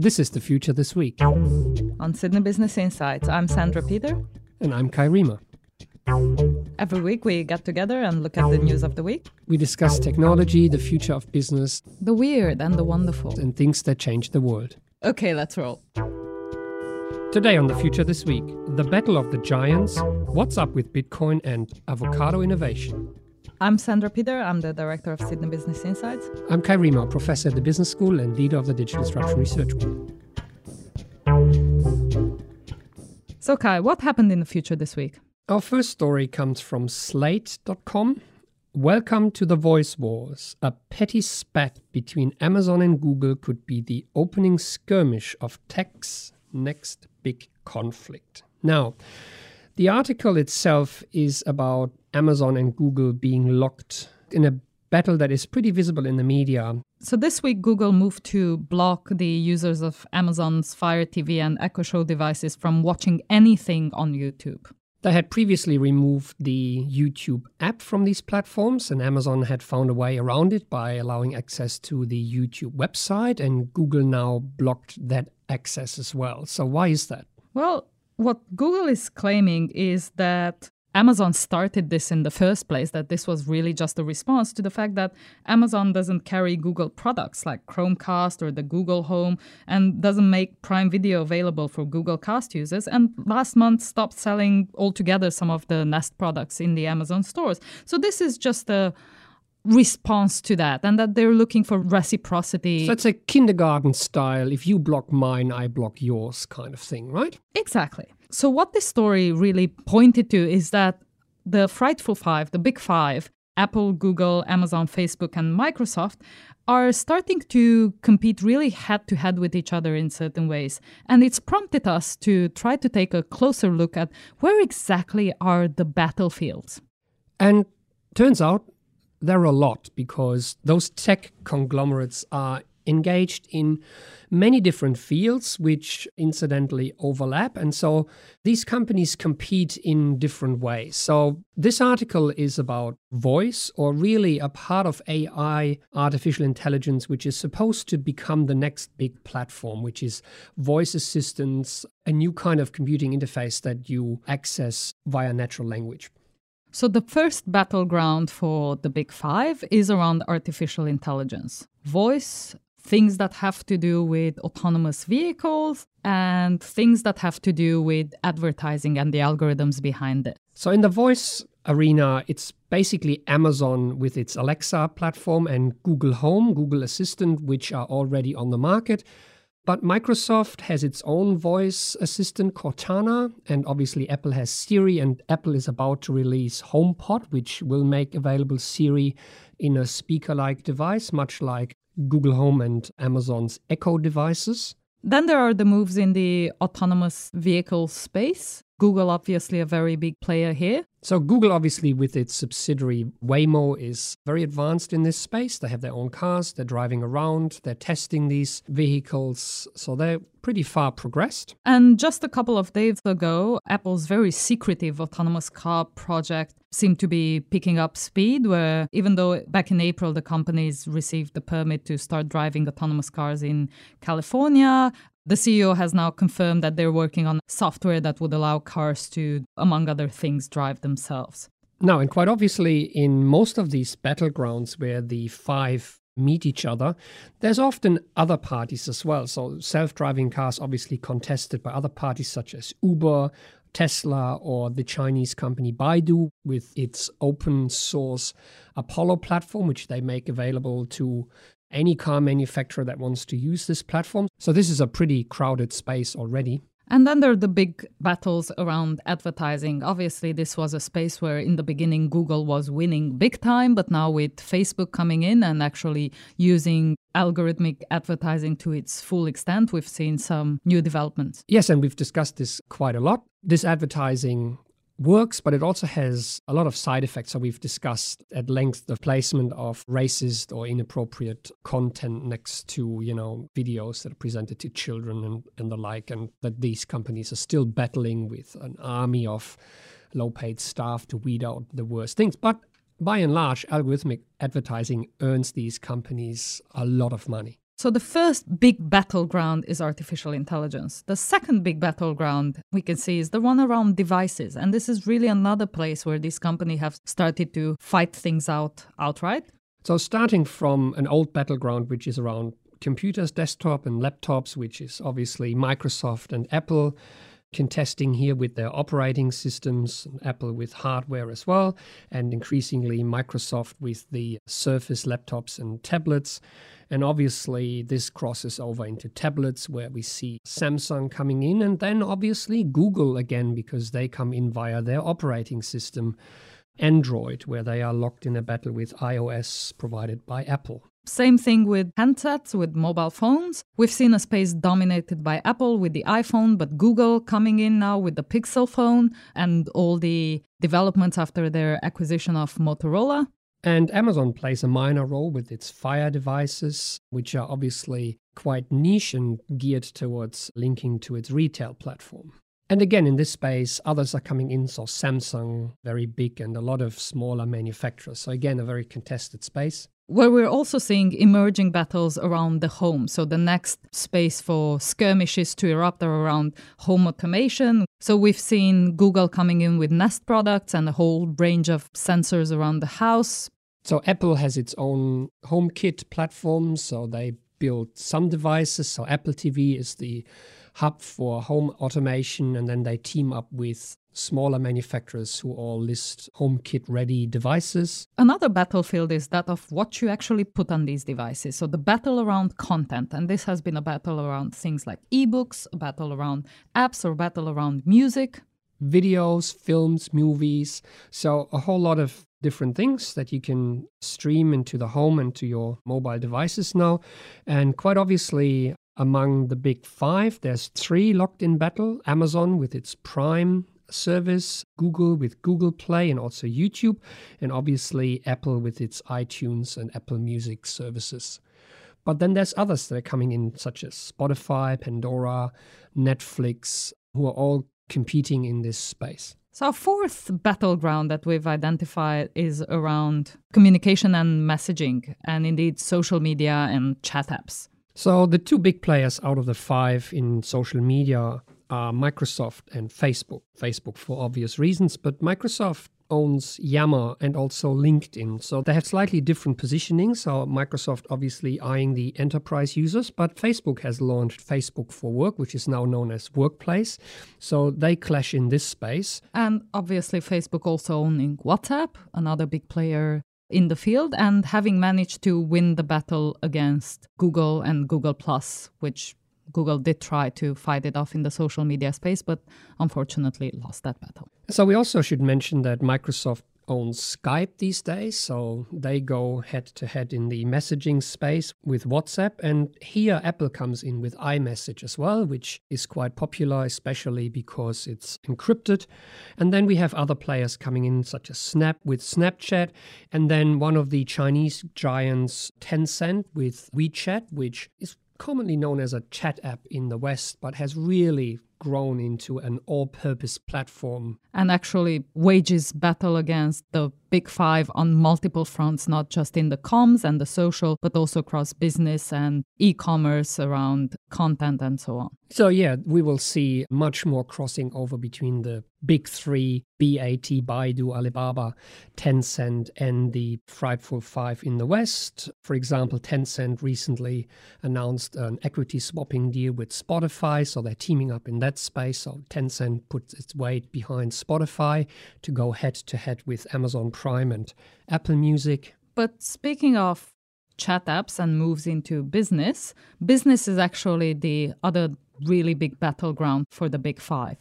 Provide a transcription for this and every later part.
This is the future this week. On Sydney Business Insights, I'm Sandra Peter. And I'm Kai Riemer. Every week we get together and look at the news of the week. We discuss technology, the future of business, the weird and the wonderful, and things that change the world. Okay, let's roll. Today on The Future This Week, the battle of the giants, what's up with Bitcoin and avocado innovation. I'm Sandra Peter. I'm the director of Sydney Business Insights. I'm Kai Riemer, professor at the Business School and leader of the Digital Disruption Research Group. So, Kai, what happened in the future this week? Our first story comes from Slate.com. Welcome to the Voice Wars. A petty spat between Amazon and Google could be the opening skirmish of tech's next big conflict. Now, the article itself is about Amazon and Google being locked in a battle that is pretty visible in the media. So this week, Google moved to block the users of Amazon's Fire TV and Echo Show devices from watching anything on YouTube. They had previously removed the YouTube app from these platforms, and Amazon had found a way around it by allowing access to the YouTube website, and Google now blocked that access as well. So, why is that? Well, what Google is claiming is that Amazon started this in the first place, that this was really just a response to the fact that Amazon doesn't carry Google products like Chromecast or the Google Home and doesn't make Prime Video available for Google Cast users. And last month stopped selling altogether some of the Nest products in the Amazon stores. So this is just a response to that and that they're looking for reciprocity. So it's a kindergarten style. If you block mine, I block yours kind of thing, right? Exactly. So, what this story really pointed to is that the frightful five, the big five, Apple, Google, Amazon, Facebook, and Microsoft, are starting to compete really head to head with each other in certain ways. And it's prompted us to try to take a closer look at where exactly are the battlefields. And turns out there are a lot because those tech conglomerates are engaged in many different fields which incidentally overlap. And so these companies compete in different ways. So this article is about voice, or really a part of AI, artificial intelligence, which is supposed to become the next big platform, which is voice assistance, a new kind of computing interface that you access via natural language. So, the first battleground for the Big Five is around artificial intelligence. Voice, things that have to do with autonomous vehicles, and things that have to do with advertising and the algorithms behind it. So, in the voice arena, it's basically Amazon with its Alexa platform and Google Home, Google Assistant, which are already on the market. But Microsoft has its own voice assistant, Cortana, and obviously Apple has Siri, and Apple is about to release HomePod, which will make available Siri in a speaker like device, much like Google Home and Amazon's Echo devices. Then there are the moves in the autonomous vehicle space. Google, obviously, a very big player here. So, Google, obviously, with its subsidiary Waymo, is very advanced in this space. They have their own cars, they're driving around, they're testing these vehicles. So, they're pretty far progressed. And just a couple of days ago, Apple's very secretive autonomous car project seemed to be picking up speed, where even though back in April the companies received the permit to start driving autonomous cars in California, the CEO has now confirmed that they're working on software that would allow cars to, among other things, drive themselves. Now, and quite obviously, in most of these battlegrounds where the five meet each other, there's often other parties as well. So, self driving cars obviously contested by other parties such as Uber, Tesla, or the Chinese company Baidu with its open source Apollo platform, which they make available to any car manufacturer that wants to use this platform. So this is a pretty crowded space already. And then there are the big battles around advertising. Obviously, this was a space where in the beginning Google was winning big time, but now with Facebook coming in and actually using algorithmic advertising to its full extent, we've seen some new developments. Yes, and we've discussed this quite a lot. This advertising works, but it also has a lot of side effects. So we've discussed at length the placement of racist or inappropriate content next to, you know, videos that are presented to children and, and the like, and that these companies are still battling with an army of low paid staff to weed out the worst things. But by and large, algorithmic advertising earns these companies a lot of money. So, the first big battleground is artificial intelligence. The second big battleground we can see is the one around devices. And this is really another place where this company have started to fight things out outright. So, starting from an old battleground, which is around computers, desktop, and laptops, which is obviously Microsoft and Apple contesting here with their operating systems, Apple with hardware as well, and increasingly Microsoft with the Surface laptops and tablets. And obviously, this crosses over into tablets where we see Samsung coming in, and then obviously Google again, because they come in via their operating system, Android, where they are locked in a battle with iOS provided by Apple. Same thing with handsets, with mobile phones. We've seen a space dominated by Apple with the iPhone, but Google coming in now with the Pixel phone and all the developments after their acquisition of Motorola. And Amazon plays a minor role with its Fire devices, which are obviously quite niche and geared towards linking to its retail platform. And again, in this space, others are coming in. So, Samsung, very big, and a lot of smaller manufacturers. So, again, a very contested space where we're also seeing emerging battles around the home. So the next space for skirmishes to erupt are around home automation. So we've seen Google coming in with Nest products and a whole range of sensors around the house. So Apple has its own HomeKit platform. So they build some devices. So Apple TV is the hub for home automation, and then they team up with smaller manufacturers who all list HomeKit ready devices. Another battlefield is that of what you actually put on these devices. So the battle around content, and this has been a battle around things like ebooks, a battle around apps, or a battle around music. Videos, films, movies. So, a whole lot of different things that you can stream into the home and to your mobile devices now. And quite obviously, among the big five, there's three locked in battle Amazon with its Prime service, Google with Google Play and also YouTube, and obviously Apple with its iTunes and Apple Music services. But then there's others that are coming in, such as Spotify, Pandora, Netflix, who are all competing in this space. So, our fourth battleground that we've identified is around communication and messaging, and indeed social media and chat apps. So, the two big players out of the five in social media are Microsoft and Facebook. Facebook for obvious reasons, but Microsoft owns Yammer and also LinkedIn. So they have slightly different positioning. So Microsoft obviously eyeing the enterprise users, but Facebook has launched Facebook for Work, which is now known as Workplace. So they clash in this space. And obviously Facebook also owning WhatsApp, another big player in the field and having managed to win the battle against Google and Google Plus, which Google did try to fight it off in the social media space, but unfortunately lost that battle. So we also should mention that Microsoft owns Skype these days, so they go head to head in the messaging space with WhatsApp. And here Apple comes in with iMessage as well, which is quite popular, especially because it's encrypted. And then we have other players coming in, such as Snap with Snapchat, and then one of the Chinese giants, Tencent, with WeChat, which is commonly known as a chat app in the West, but has really grown into an all purpose platform. And actually wages battle against the big five on multiple fronts, not just in the comms and the social, but also across business and e commerce around content and so on. So, yeah, we will see much more crossing over between the big three BAT, Baidu, Alibaba, Tencent, and the frightful five in the West. For example, Tencent recently announced an equity swapping deal with Spotify, so they're teaming up in that space. So, Tencent puts its weight behind Spotify to go head to head with Amazon Prime and Apple Music. But speaking of chat apps and moves into business, business is actually the other really big battleground for the big five.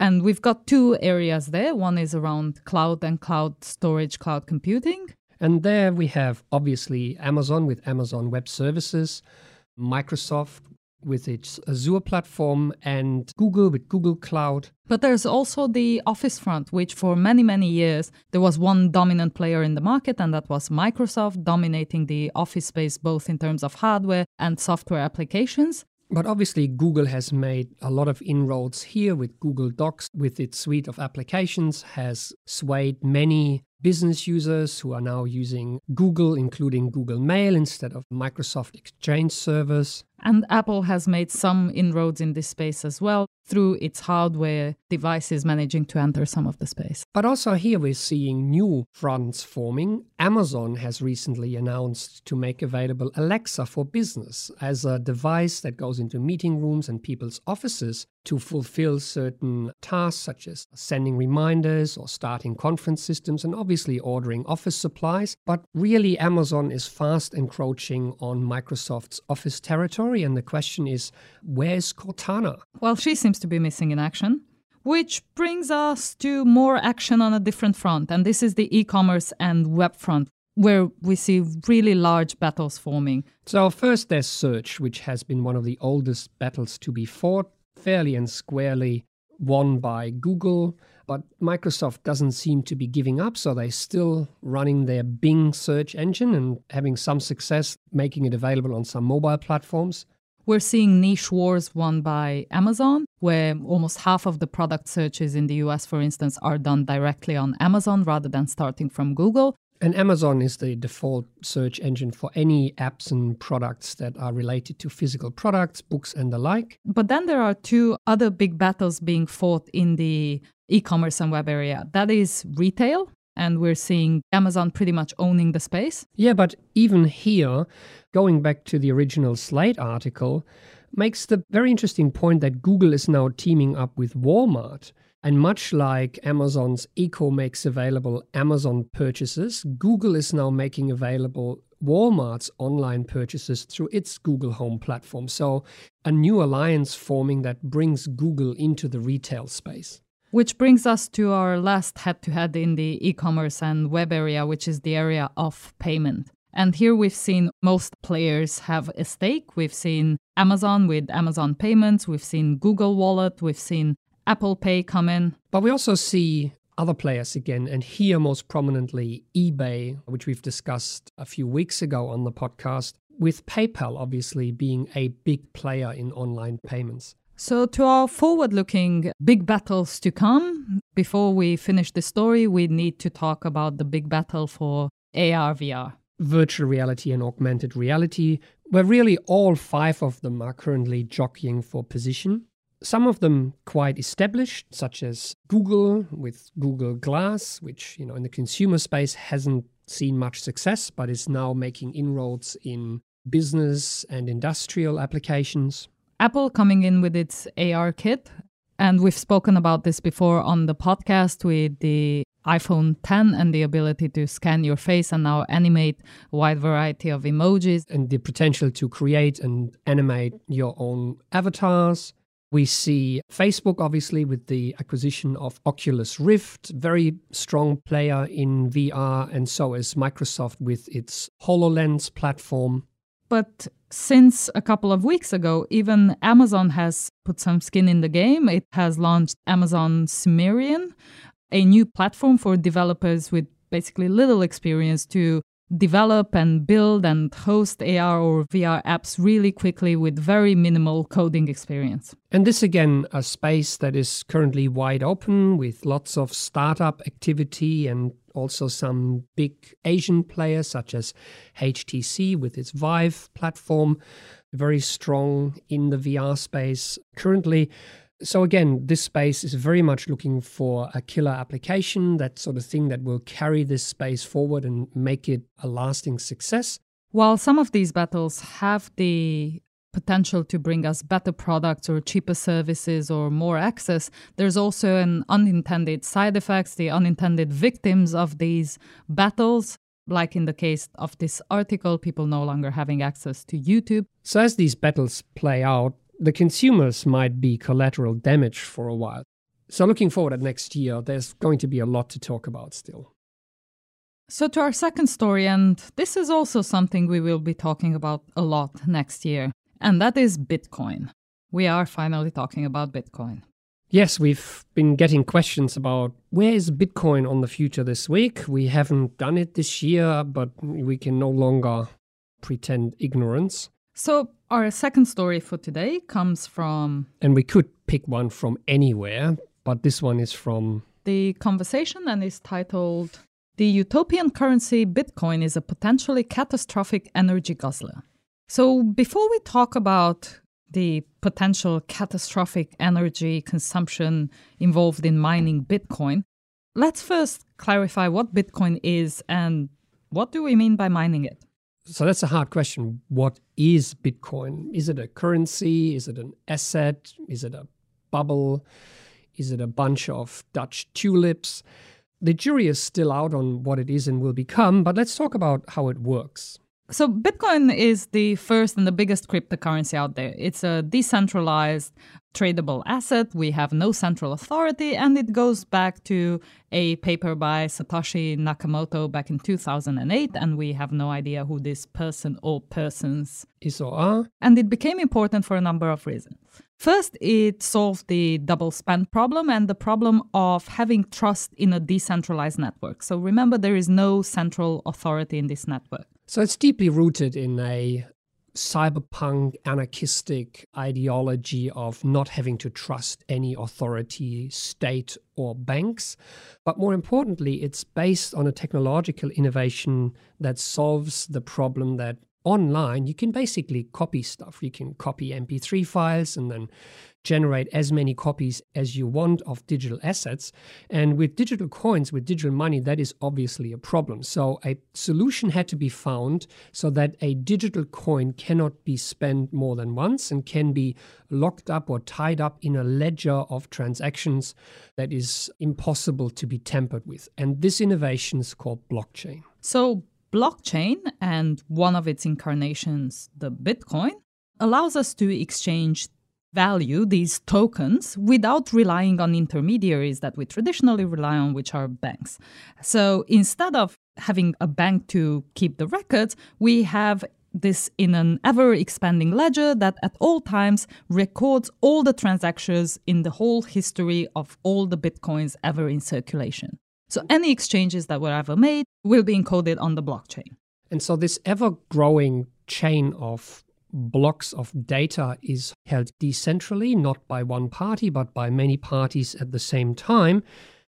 And we've got two areas there. One is around cloud and cloud storage, cloud computing. And there we have obviously Amazon with Amazon Web Services, Microsoft with its Azure platform, and Google with Google Cloud. But there's also the Office front, which for many, many years there was one dominant player in the market, and that was Microsoft, dominating the Office space both in terms of hardware and software applications. But obviously, Google has made a lot of inroads here with Google Docs, with its suite of applications, has swayed many business users who are now using Google, including Google Mail instead of Microsoft Exchange servers. And Apple has made some inroads in this space as well through its hardware devices managing to enter some of the space. But also here we're seeing new fronts forming. Amazon has recently announced to make available Alexa for business as a device that goes into meeting rooms and people's offices to fulfill certain tasks such as sending reminders or starting conference systems and obviously ordering office supplies. But really, Amazon is fast encroaching on Microsoft's office territory. And the question is where's Cortana? Well, she seems to be missing in action. Which brings us to more action on a different front, and this is the e commerce and web front, where we see really large battles forming. So, first, there's search, which has been one of the oldest battles to be fought, fairly and squarely won by Google. But Microsoft doesn't seem to be giving up, so they're still running their Bing search engine and having some success making it available on some mobile platforms. We're seeing niche wars won by Amazon, where almost half of the product searches in the US, for instance, are done directly on Amazon rather than starting from Google. And Amazon is the default search engine for any apps and products that are related to physical products, books, and the like. But then there are two other big battles being fought in the e commerce and web area that is retail. And we're seeing Amazon pretty much owning the space. Yeah, but even here, going back to the original Slate article, makes the very interesting point that Google is now teaming up with Walmart. And much like Amazon's Echo makes available Amazon purchases, Google is now making available Walmart's online purchases through its Google Home platform. So, a new alliance forming that brings Google into the retail space. Which brings us to our last head to head in the e commerce and web area, which is the area of payment. And here we've seen most players have a stake. We've seen Amazon with Amazon Payments, we've seen Google Wallet, we've seen Apple Pay come in. But we also see other players again, and here most prominently eBay, which we've discussed a few weeks ago on the podcast, with PayPal obviously being a big player in online payments. So, to our forward looking big battles to come, before we finish the story, we need to talk about the big battle for AR VR virtual reality and augmented reality, where really all five of them are currently jockeying for position. Some of them quite established, such as Google with Google Glass, which you know in the consumer space hasn't seen much success, but is now making inroads in business and industrial applications. Apple coming in with its AR kit, and we've spoken about this before on the podcast with the iPhone 10 and the ability to scan your face and now animate a wide variety of emojis. And the potential to create and animate your own avatars. We see Facebook, obviously, with the acquisition of Oculus Rift, very strong player in VR, and so is Microsoft with its HoloLens platform. But since a couple of weeks ago, even Amazon has put some skin in the game. It has launched Amazon Sumerian, a new platform for developers with basically little experience to develop and build and host AR or VR apps really quickly with very minimal coding experience. And this again, a space that is currently wide open with lots of startup activity and also some big Asian players such as HTC with its Vive platform, very strong in the VR space currently. So again, this space is very much looking for a killer application, that sort of thing that will carry this space forward and make it a lasting success. While some of these battles have the potential to bring us better products or cheaper services or more access, there's also an unintended side effects, the unintended victims of these battles. Like in the case of this article, people no longer having access to YouTube. So, as these battles play out, the consumers might be collateral damage for a while. So, looking forward at next year, there's going to be a lot to talk about still. So, to our second story, and this is also something we will be talking about a lot next year, and that is Bitcoin. We are finally talking about Bitcoin. Yes, we've been getting questions about where is Bitcoin on the future this week. We haven't done it this year, but we can no longer pretend ignorance. So, our second story for today comes from. And we could pick one from anywhere, but this one is from. The conversation and is titled the utopian currency Bitcoin is a potentially catastrophic energy guzzler. So, before we talk about the potential catastrophic energy consumption involved in mining Bitcoin, let's first clarify what Bitcoin is and what do we mean by mining it? So that's a hard question. What is Bitcoin? Is it a currency? Is it an asset? Is it a bubble? Is it a bunch of Dutch tulips? The jury is still out on what it is and will become, but let's talk about how it works. So, Bitcoin is the first and the biggest cryptocurrency out there. It's a decentralized, tradable asset. We have no central authority, and it goes back to a paper by Satoshi Nakamoto back in 2008. And we have no idea who this person or persons is or are. And it became important for a number of reasons. First, it solved the double spend problem and the problem of having trust in a decentralized network. So remember, there is no central authority in this network. So it's deeply rooted in a cyberpunk anarchistic ideology of not having to trust any authority, state, or banks. But more importantly, it's based on a technological innovation that solves the problem that online you can basically copy stuff. You can copy MP3 files and then generate as many copies as you want of digital assets. And with digital coins, with digital money, that is obviously a problem. So a solution had to be found so that a digital coin cannot be spent more than once and can be locked up or tied up in a ledger of transactions that is impossible to be tampered with. And this innovation is called blockchain. So blockchain and one of its incarnations, the Bitcoin, allows us to exchange value, these tokens, without relying on intermediaries that we traditionally rely on, which are banks. So instead of having a bank to keep the records, we have this in an ever expanding ledger that at all times records all the transactions in the whole history of all the bitcoins ever in circulation. So any exchanges that were ever made will be encoded on the blockchain. And so this ever growing chain of blocks of data is held decentrally, not by one party, but by many parties at the same time.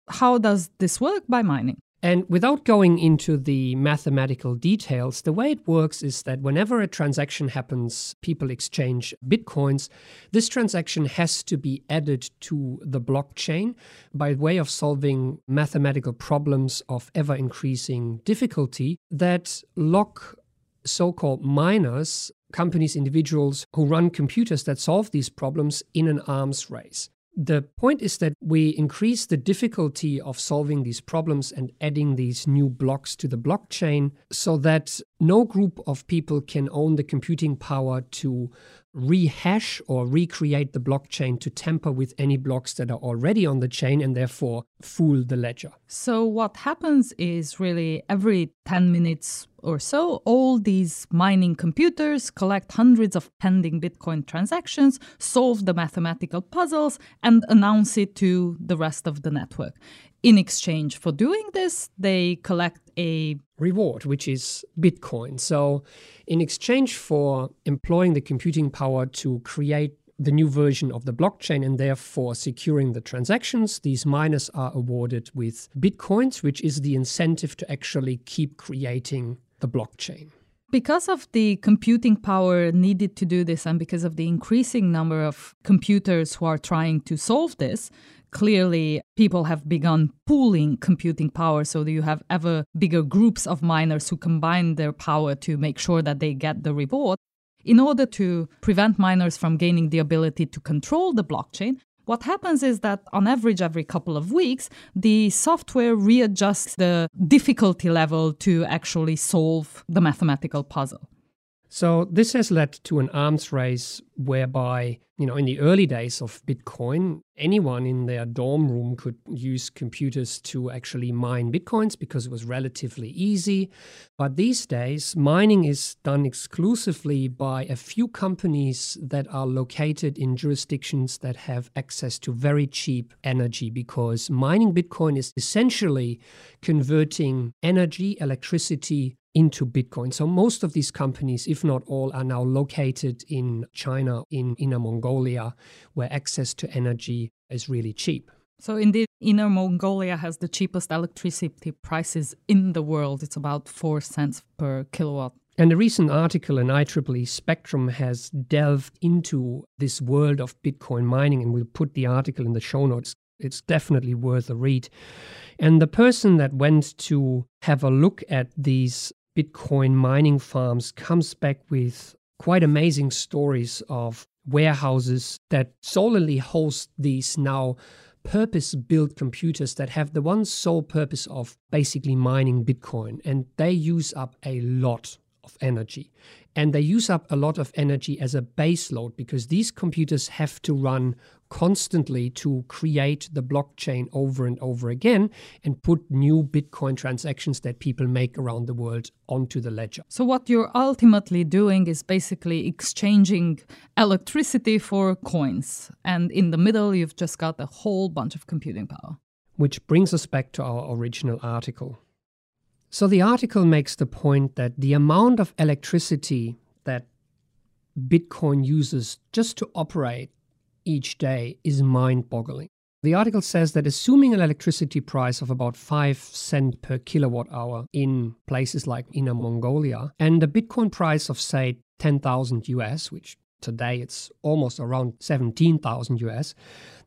How does this work? By mining. And without going into the mathematical details, the way it works is that whenever a transaction happens, people exchange bitcoins, this transaction has to be added to the blockchain by way of solving mathematical problems of ever increasing difficulty that lock so called miners, companies, individuals who run computers that solve these problems in an arms race. The point is that we increase the difficulty of solving these problems and adding these new blocks to the blockchain so that no group of people can own the computing power to rehash or recreate the blockchain to tamper with any blocks that are already on the chain and therefore fool the ledger. So, what happens is really every 10 minutes or so, all these mining computers collect hundreds of pending Bitcoin transactions, solve the mathematical puzzles, and announce it to the rest of the network. In exchange for doing this, they collect a reward, which is Bitcoin. So, in exchange for employing the computing power to create the new version of the blockchain and therefore securing the transactions, these miners are awarded with Bitcoins, which is the incentive to actually keep creating the blockchain. Because of the computing power needed to do this, and because of the increasing number of computers who are trying to solve this, clearly people have begun pooling computing power so that you have ever bigger groups of miners who combine their power to make sure that they get the reward. In order to prevent miners from gaining the ability to control the blockchain, what happens is that on average, every couple of weeks, the software readjusts the difficulty level to actually solve the mathematical puzzle. So this has led to an arms race whereby, you know, in the early days of Bitcoin, anyone in their dorm room could use computers to actually mine Bitcoins because it was relatively easy. But these days, mining is done exclusively by a few companies that are located in jurisdictions that have access to very cheap energy because mining Bitcoin is essentially converting energy, electricity, into Bitcoin. So most of these companies, if not all, are now located in China, in Inner Mongolia, where access to energy is really cheap. So, indeed, Inner Mongolia has the cheapest electricity prices in the world. It's about 4 cents per kilowatt. And a recent article in IEEE Spectrum has delved into this world of Bitcoin mining, and we'll put the article in the show notes. It's definitely worth a read. And the person that went to have a look at these Bitcoin mining farms comes back with quite amazing stories of warehouses that solely host these now purpose built computers that have the one sole purpose of basically mining Bitcoin. And they use up a lot of energy. And they use up a lot of energy as a base load because these computers have to run constantly to create the blockchain over and over again and put new Bitcoin transactions that people make around the world onto the ledger. So, what you're ultimately doing is basically exchanging electricity for coins. And in the middle, you've just got a whole bunch of computing power. Which brings us back to our original article. So, the article makes the point that the amount of electricity that Bitcoin uses just to operate each day is mind boggling. The article says that assuming an electricity price of about 5 cent per kilowatt hour in places like Inner Mongolia and a Bitcoin price of say 10,000 US, which today it's almost around 17,000 US.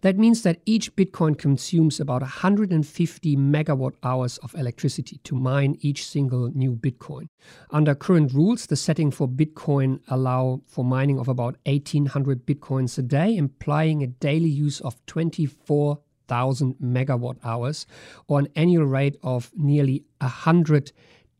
That means that each Bitcoin consumes about 150 megawatt hours of electricity to mine each single new Bitcoin. Under current rules, the setting for Bitcoin allow for mining of about 1800 Bitcoins a day, implying a daily use of 24,000 megawatt hours or an annual rate of nearly 100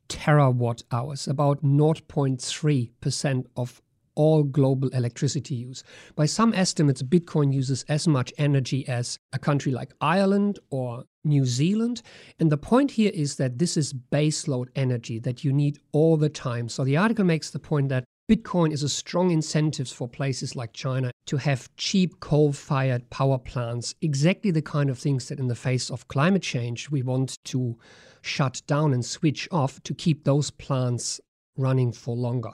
terawatt hours, about 0.3% of all global electricity use. By some estimates, Bitcoin uses as much energy as a country like Ireland or New Zealand. And the point here is that this is baseload energy that you need all the time. So the article makes the point that Bitcoin is a strong incentive for places like China to have cheap coal fired power plants, exactly the kind of things that, in the face of climate change, we want to shut down and switch off to keep those plants running for longer.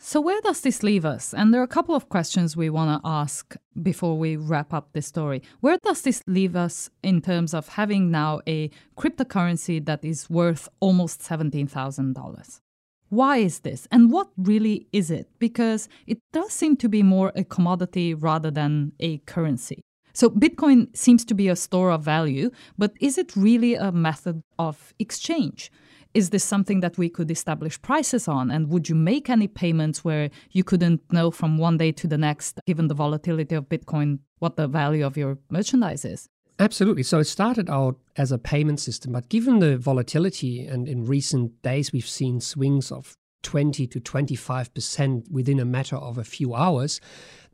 So, where does this leave us? And there are a couple of questions we want to ask before we wrap up this story. Where does this leave us in terms of having now a cryptocurrency that is worth almost $17,000? Why is this? And what really is it? Because it does seem to be more a commodity rather than a currency. So, Bitcoin seems to be a store of value, but is it really a method of exchange? Is this something that we could establish prices on? And would you make any payments where you couldn't know from one day to the next, given the volatility of Bitcoin, what the value of your merchandise is? Absolutely. So it started out as a payment system, but given the volatility, and in recent days we've seen swings of 20 to 25% within a matter of a few hours,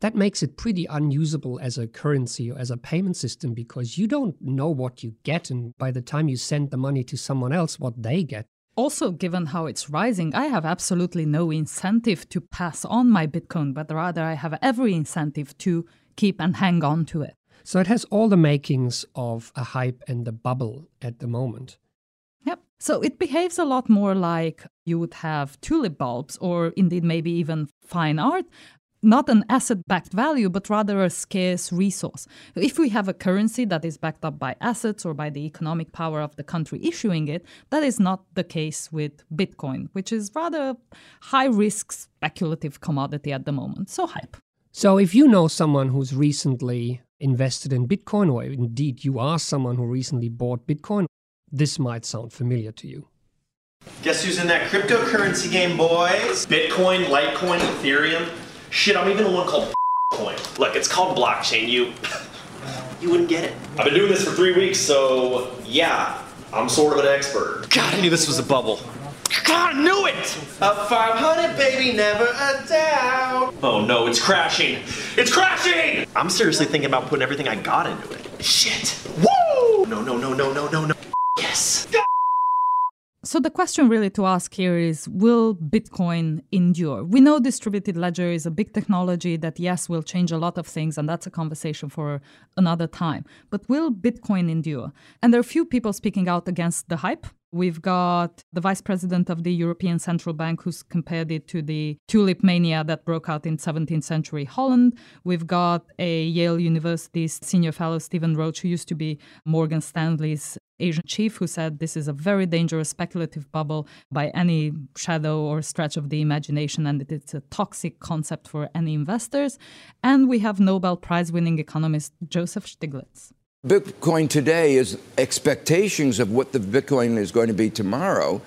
that makes it pretty unusable as a currency or as a payment system because you don't know what you get. And by the time you send the money to someone else, what they get. Also, given how it's rising, I have absolutely no incentive to pass on my Bitcoin, but rather I have every incentive to keep and hang on to it. So it has all the makings of a hype and a bubble at the moment. Yep. So it behaves a lot more like you would have tulip bulbs or indeed maybe even fine art not an asset backed value, but rather a scarce resource. If we have a currency that is backed up by assets or by the economic power of the country issuing it, that is not the case with Bitcoin, which is rather a high risk speculative commodity at the moment. So hype. So if you know someone who's recently invested in Bitcoin, or indeed you are someone who recently bought Bitcoin, this might sound familiar to you. Guess who's in that cryptocurrency game, boys? Bitcoin, Litecoin, Ethereum. Shit, I'm even the one called coin. Look, it's called blockchain. You, you wouldn't get it. I've been doing this for three weeks, so yeah, I'm sort of an expert. God, I knew this was a bubble. God, I knew it! A 500, baby, never a doubt. Oh no, it's crashing. It's crashing! I'm seriously thinking about putting everything I got into it. Shit. Woo! No, no, no, no, no, no, no. Yes. So the question really to ask here is will Bitcoin endure? We know distributed ledger is a big technology that yes will change a lot of things and that's a conversation for another time. But will Bitcoin endure? And there are few people speaking out against the hype We've got the vice president of the European Central Bank who's compared it to the tulip mania that broke out in 17th century Holland. We've got a Yale University's senior fellow, Stephen Roach, who used to be Morgan Stanley's Asian chief, who said this is a very dangerous speculative bubble by any shadow or stretch of the imagination, and it's a toxic concept for any investors. And we have Nobel Prize winning economist Joseph Stiglitz. Bitcoin today is expectations of what the Bitcoin is going to be tomorrow.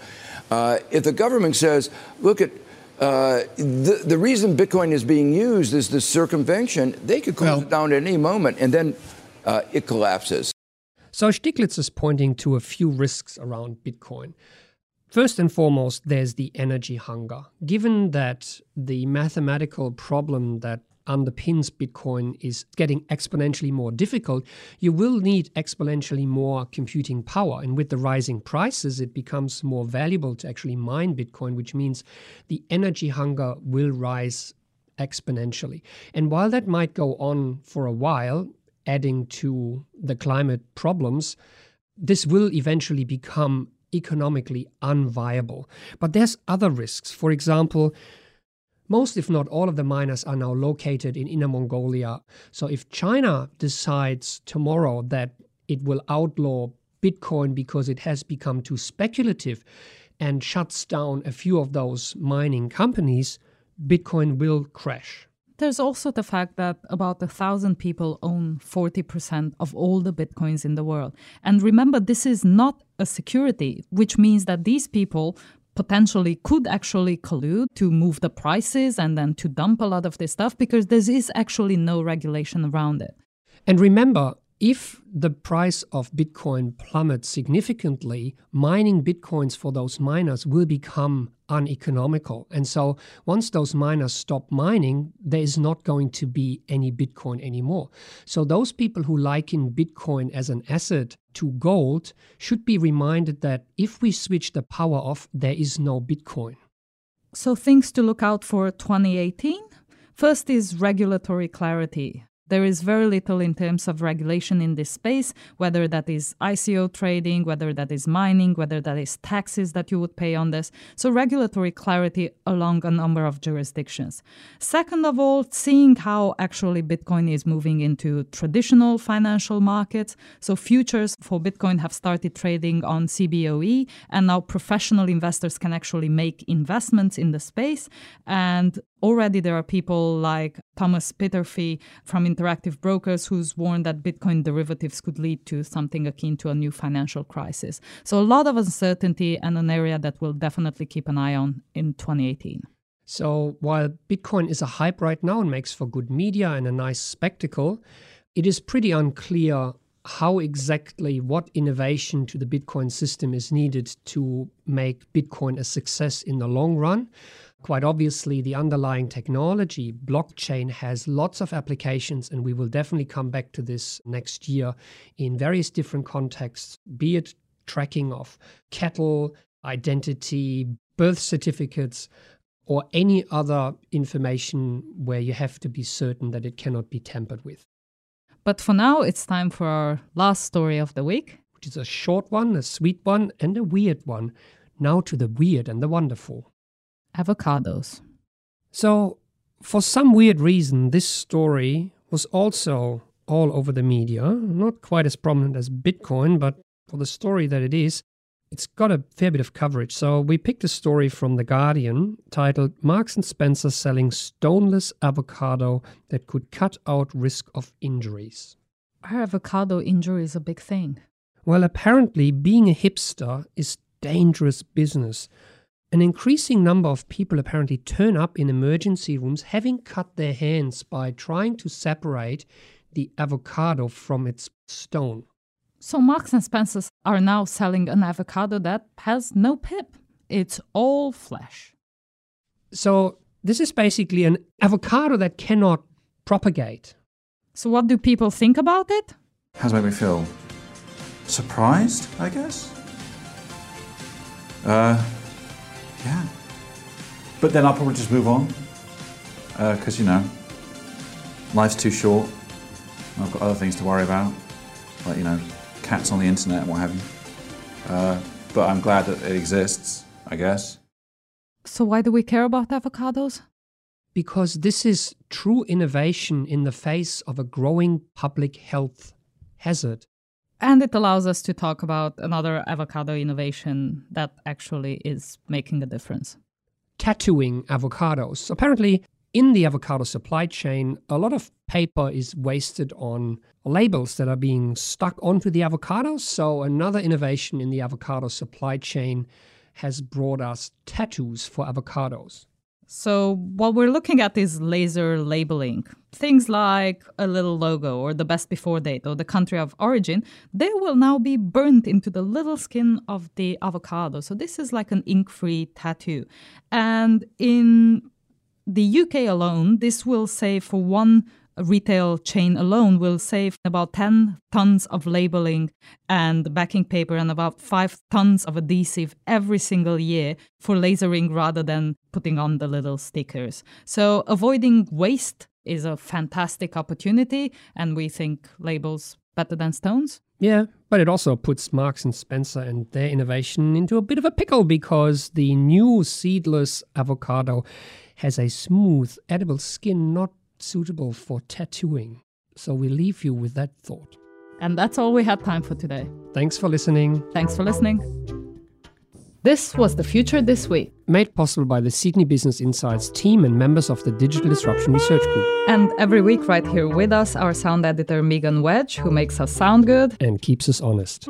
Uh, if the government says, look at uh, the, the reason Bitcoin is being used is the circumvention, they could close well, it down at any moment and then uh, it collapses. So Stiglitz is pointing to a few risks around Bitcoin. First and foremost, there's the energy hunger. Given that the mathematical problem that Um, underpins Bitcoin is getting exponentially more difficult, you will need exponentially more computing power. And with the rising prices, it becomes more valuable to actually mine Bitcoin, which means the energy hunger will rise exponentially. And while that might go on for a while, adding to the climate problems, this will eventually become economically unviable. But there's other risks. For example, most, if not all, of the miners are now located in Inner Mongolia. So if China decides tomorrow that it will outlaw Bitcoin because it has become too speculative and shuts down a few of those mining companies, Bitcoin will crash. There's also the fact that about a thousand people own 40% of all the bitcoins in the world. And remember, this is not a security, which means that these people potentially could actually collude to move the prices and then to dump a lot of this stuff because there is actually no regulation around it. And remember, if the price of Bitcoin plummets significantly, mining Bitcoins for those miners will become uneconomical. And so once those miners stop mining, there is not going to be any Bitcoin anymore. So those people who liken Bitcoin as an asset to gold should be reminded that if we switch the power off, there is no Bitcoin. So things to look out for 2018? First is regulatory clarity. There is very little in terms of regulation in this space, whether that is ICO trading, whether that is mining, whether that is taxes that you would pay on this. So, regulatory clarity along a number of jurisdictions. Second of all, seeing how actually Bitcoin is moving into traditional financial markets. So, futures for Bitcoin have started trading on CBOE, and now professional investors can actually make investments in the space. And Already, there are people like Thomas Peterffy from Interactive Brokers who's warned that Bitcoin derivatives could lead to something akin to a new financial crisis. So, a lot of uncertainty and an area that we'll definitely keep an eye on in 2018. So, while Bitcoin is a hype right now and makes for good media and a nice spectacle, it is pretty unclear how exactly what innovation to the Bitcoin system is needed to make Bitcoin a success in the long run. Quite obviously, the underlying technology, blockchain, has lots of applications, and we will definitely come back to this next year in various different contexts, be it tracking of cattle, identity, birth certificates, or any other information where you have to be certain that it cannot be tampered with. But for now, it's time for our last story of the week, which is a short one, a sweet one, and a weird one. Now to the weird and the wonderful avocados. So, for some weird reason, this story was also all over the media. Not quite as prominent as Bitcoin, but for the story that it is, it's got a fair bit of coverage. So we picked a story from The Guardian titled Marks and Spencer selling stoneless avocado that could cut out risk of injuries. Are avocado is a big thing? Well, apparently being a hipster is dangerous business. An increasing number of people apparently turn up in emergency rooms having cut their hands by trying to separate the avocado from its stone. So Marks and Spencers are now selling an avocado that has no pip. It's all flesh. So this is basically an avocado that cannot propagate. So what do people think about it? How does it make me feel? Surprised, I guess. Uh, yeah. But then I'll probably just move on because, uh, you know, life's too short. I've got other things to worry about, like, you know, cats on the internet and what have you. Uh, but I'm glad that it exists, I guess. So, why do we care about avocados? Because this is true innovation in the face of a growing public health hazard. And it allows us to talk about another avocado innovation that actually is making a difference. Tattooing avocados. Apparently, in the avocado supply chain, a lot of paper is wasted on labels that are being stuck onto the avocados. So, another innovation in the avocado supply chain has brought us tattoos for avocados. So, what we're looking at is laser labeling. Things like a little logo or the best before date or the country of origin, they will now be burnt into the little skin of the avocado. So, this is like an ink free tattoo. And in the UK alone, this will save for one retail chain alone will save about 10 tons of labeling and backing paper and about 5 tons of adhesive every single year for lasering rather than putting on the little stickers. So avoiding waste is a fantastic opportunity and we think labels better than stones. Yeah, but it also puts Marks and Spencer and their innovation into a bit of a pickle because the new seedless avocado has a smooth, edible skin not suitable for tattooing. So we leave you with that thought. And that's all we had time for today. Thanks for listening. Thanks for listening. This was The Future This Week. Made possible by the Sydney Business Insights team and members of the Digital Disruption Research Group. And every week, right here with us, our sound editor Megan Wedge, who makes us sound good and keeps us honest.